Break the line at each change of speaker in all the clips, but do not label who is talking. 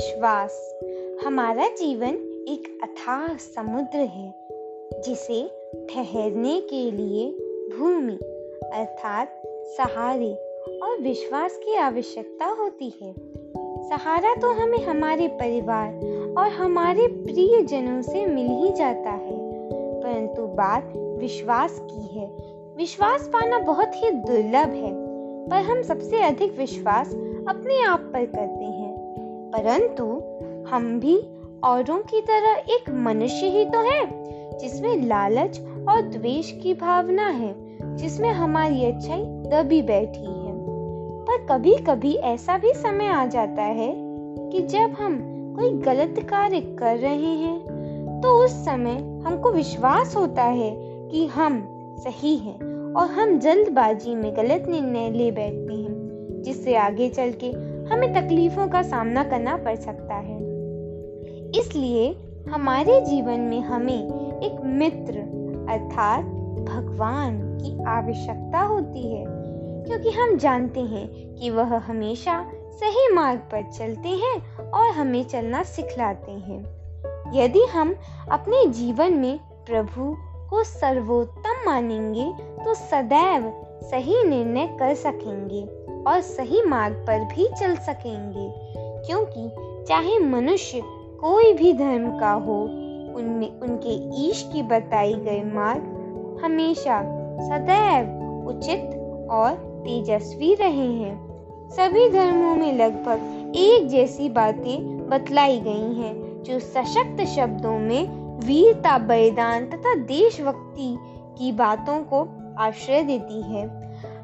विश्वास। हमारा जीवन एक अथाह समुद्र है, जिसे ठहरने के लिए भूमि अर्थात सहारे और विश्वास की आवश्यकता होती है। सहारा तो हमें हमारे परिवार और हमारे प्रिय जनों से मिल ही जाता है, परंतु बात विश्वास की है। विश्वास पाना बहुत ही दुर्लभ है, पर हम सबसे अधिक विश्वास अपने आप पर करते हैं। परंतु हम भी औरों की तरह एक मनुष्य ही तो है, जिसमें लालच और द्वेष की भावना है, जिसमें हमारी अच्छाई दबी बैठी है। पर कभी कभी ऐसा भी समय आ जाता है कि जब हम कोई गलत कार्य कर रहे हैं तो उस समय हमको विश्वास होता है कि हम सही हैं और हम जल्दबाजी में गलत निर्णय ले बैठते हैं, जिससे आगे चल के हमें तकलीफों का सामना करना पड़ सकता है। इसलिए हमारे जीवन में हमें एक मित्र अर्थात भगवान की आवश्यकता होती है, क्योंकि हम जानते हैं कि वह हमेशा सही मार्ग पर चलते हैं और हमें चलना सिखलाते हैं। यदि हम अपने जीवन में प्रभु को सर्वोत्तम मानेंगे तो सदैव सही निर्णय कर सकेंगे। और सही मार्ग पर भी चल सकेंगे। क्योंकि चाहे मनुष्य कोई भी धर्म का हो, उनमें उनके ईश की बताई गई मार्ग हमेशा सदैव उचित और तेजस्वी रहे हैं। सभी धर्मों में लगभग एक जैसी बातें बतलाई गई हैं, जो सशक्त शब्दों में वीरता, बलिदान तथा देशभक्ति की बातों को आश्रय देती है।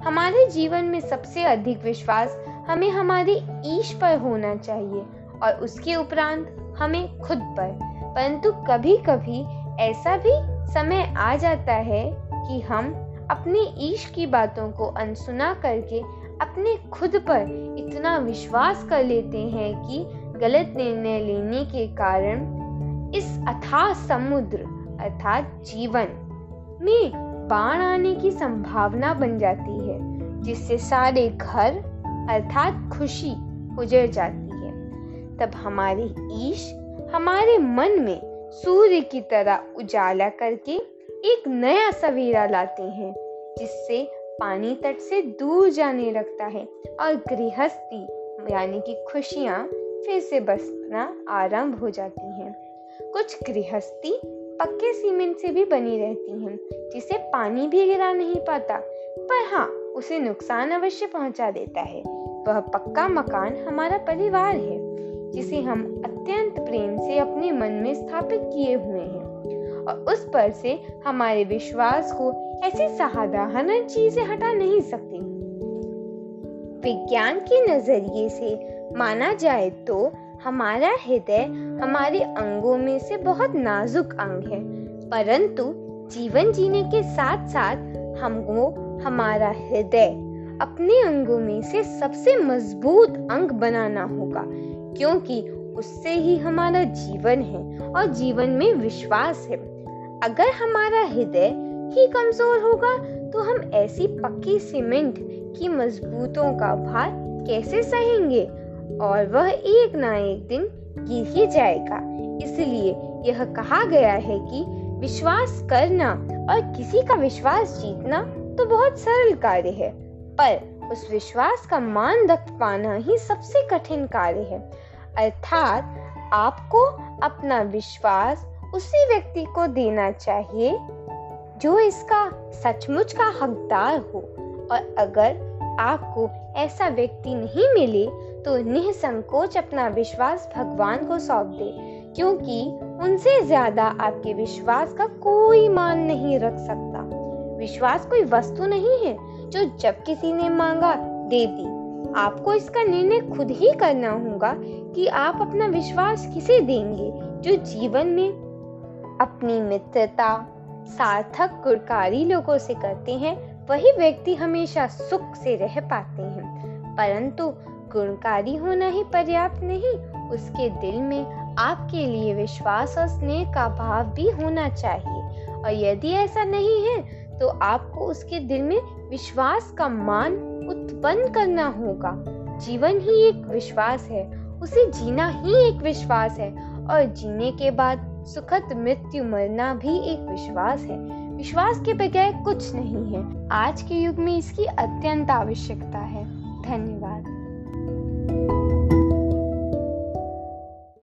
हमारे जीवन में सबसे अधिक विश्वास हमें हमारे ईश पर होना चाहिए और उसके उपरांत हमें खुद पर। परंतु कभी कभी ऐसा भी समय आ जाता है कि हम अपने ईश की बातों को अनसुना करके अपने खुद पर इतना विश्वास कर लेते हैं कि गलत निर्णय लेने के कारण इस अथाह समुद्र अर्थात जीवन में बाढ़ आने की संभावना बन जाती है, जिससे सारे घर, अर्थात खुशी, उजड़ जाती है। तब हमारे ईश हमारे मन में सूर्य की तरह उजाला करके एक नया सवेरा लाते हैं, जिससे पानी तट से दूर जाने लगता है और गृहस्थी, यानी कि खुशियाँ, फिर से बसना आरंभ हो जाती हैं। कुछ गृहस्थी पक्के सीमेंट से भी बनी रहती हैं, जिसे पानी भी गिरा नहीं पाता, पर हाँ उसे नुकसान अवश्य पहुँचा देता है। वह पक्का मकान हमारा परिवार है, जिसे हम अत्यंत प्रेम से अपने मन में स्थापित किए हुए हैं। और उस पर से हमारे विश्वास को ऐसी साधारण चीज़ें हटा नहीं सकती। विज्ञान के नज़रिए से माना जाए तो हमारा हृदय हमारे अंगों में से बहुत नाजुक अंग है, परंतु जीवन जीने के साथ साथ हमको हमारा हृदय अपने अंगों में से सबसे मज़बूत अंग बनाना होगा, क्योंकि उससे ही हमारा जीवन है और जीवन में विश्वास है। अगर हमारा हृदय ही कमज़ोर होगा तो हम ऐसी पक्की सीमेंट की मजबूतों का भार कैसे सहेंगे? और वह एक ना एक दिन गिर ही जाएगा। इसलिए यह कहा गया है कि विश्वास करना और किसी का विश्वास जीतना तो बहुत सरल कार्य है, पर उस विश्वास का मान रख पाना ही सबसे कठिन कार्य है। अर्थात आपको अपना विश्वास उसी व्यक्ति को देना चाहिए जो इसका सचमुच का हकदार हो। और अगर आपको ऐसा व्यक्ति नहीं मिले तो निसंकोच अपना विश्वास भगवान को सौंप दे, क्योंकि उनसे ज़्यादा आपके विश्वास का कोई मान नहीं रख सकता। विश्वास कोई वस्तु नहीं है, जो जब किसी ने मांगा, दे दी। आपको इसका निर्णय खुद ही करना होगा कि आप अपना विश्वास किसे देंगे, जो जीवन में अपनी मित्रता, सार्थक, गुणकारी लोगों से करते हैं वही व्यक्ति हमेशा सुख से रह पाते हैं। परंतु गुणकारी होना ही पर्याप्त नहीं, उसके दिल में आपके लिए विश्वास और स्नेह का भाव भी होना चाहिए। और यदि ऐसा नहीं है तो आपको उसके दिल में विश्वास का मान उत्पन्न करना होगा। जीवन ही एक विश्वास है, उसे जीना ही एक विश्वास है। और जीने के बाद सुखद मृत्यु मरना भी एक विश्वास है। विश्वास के बगैर कुछ नहीं है। आज के युग में इसकी अत्यंत आवश्यकता है। धन्यवाद।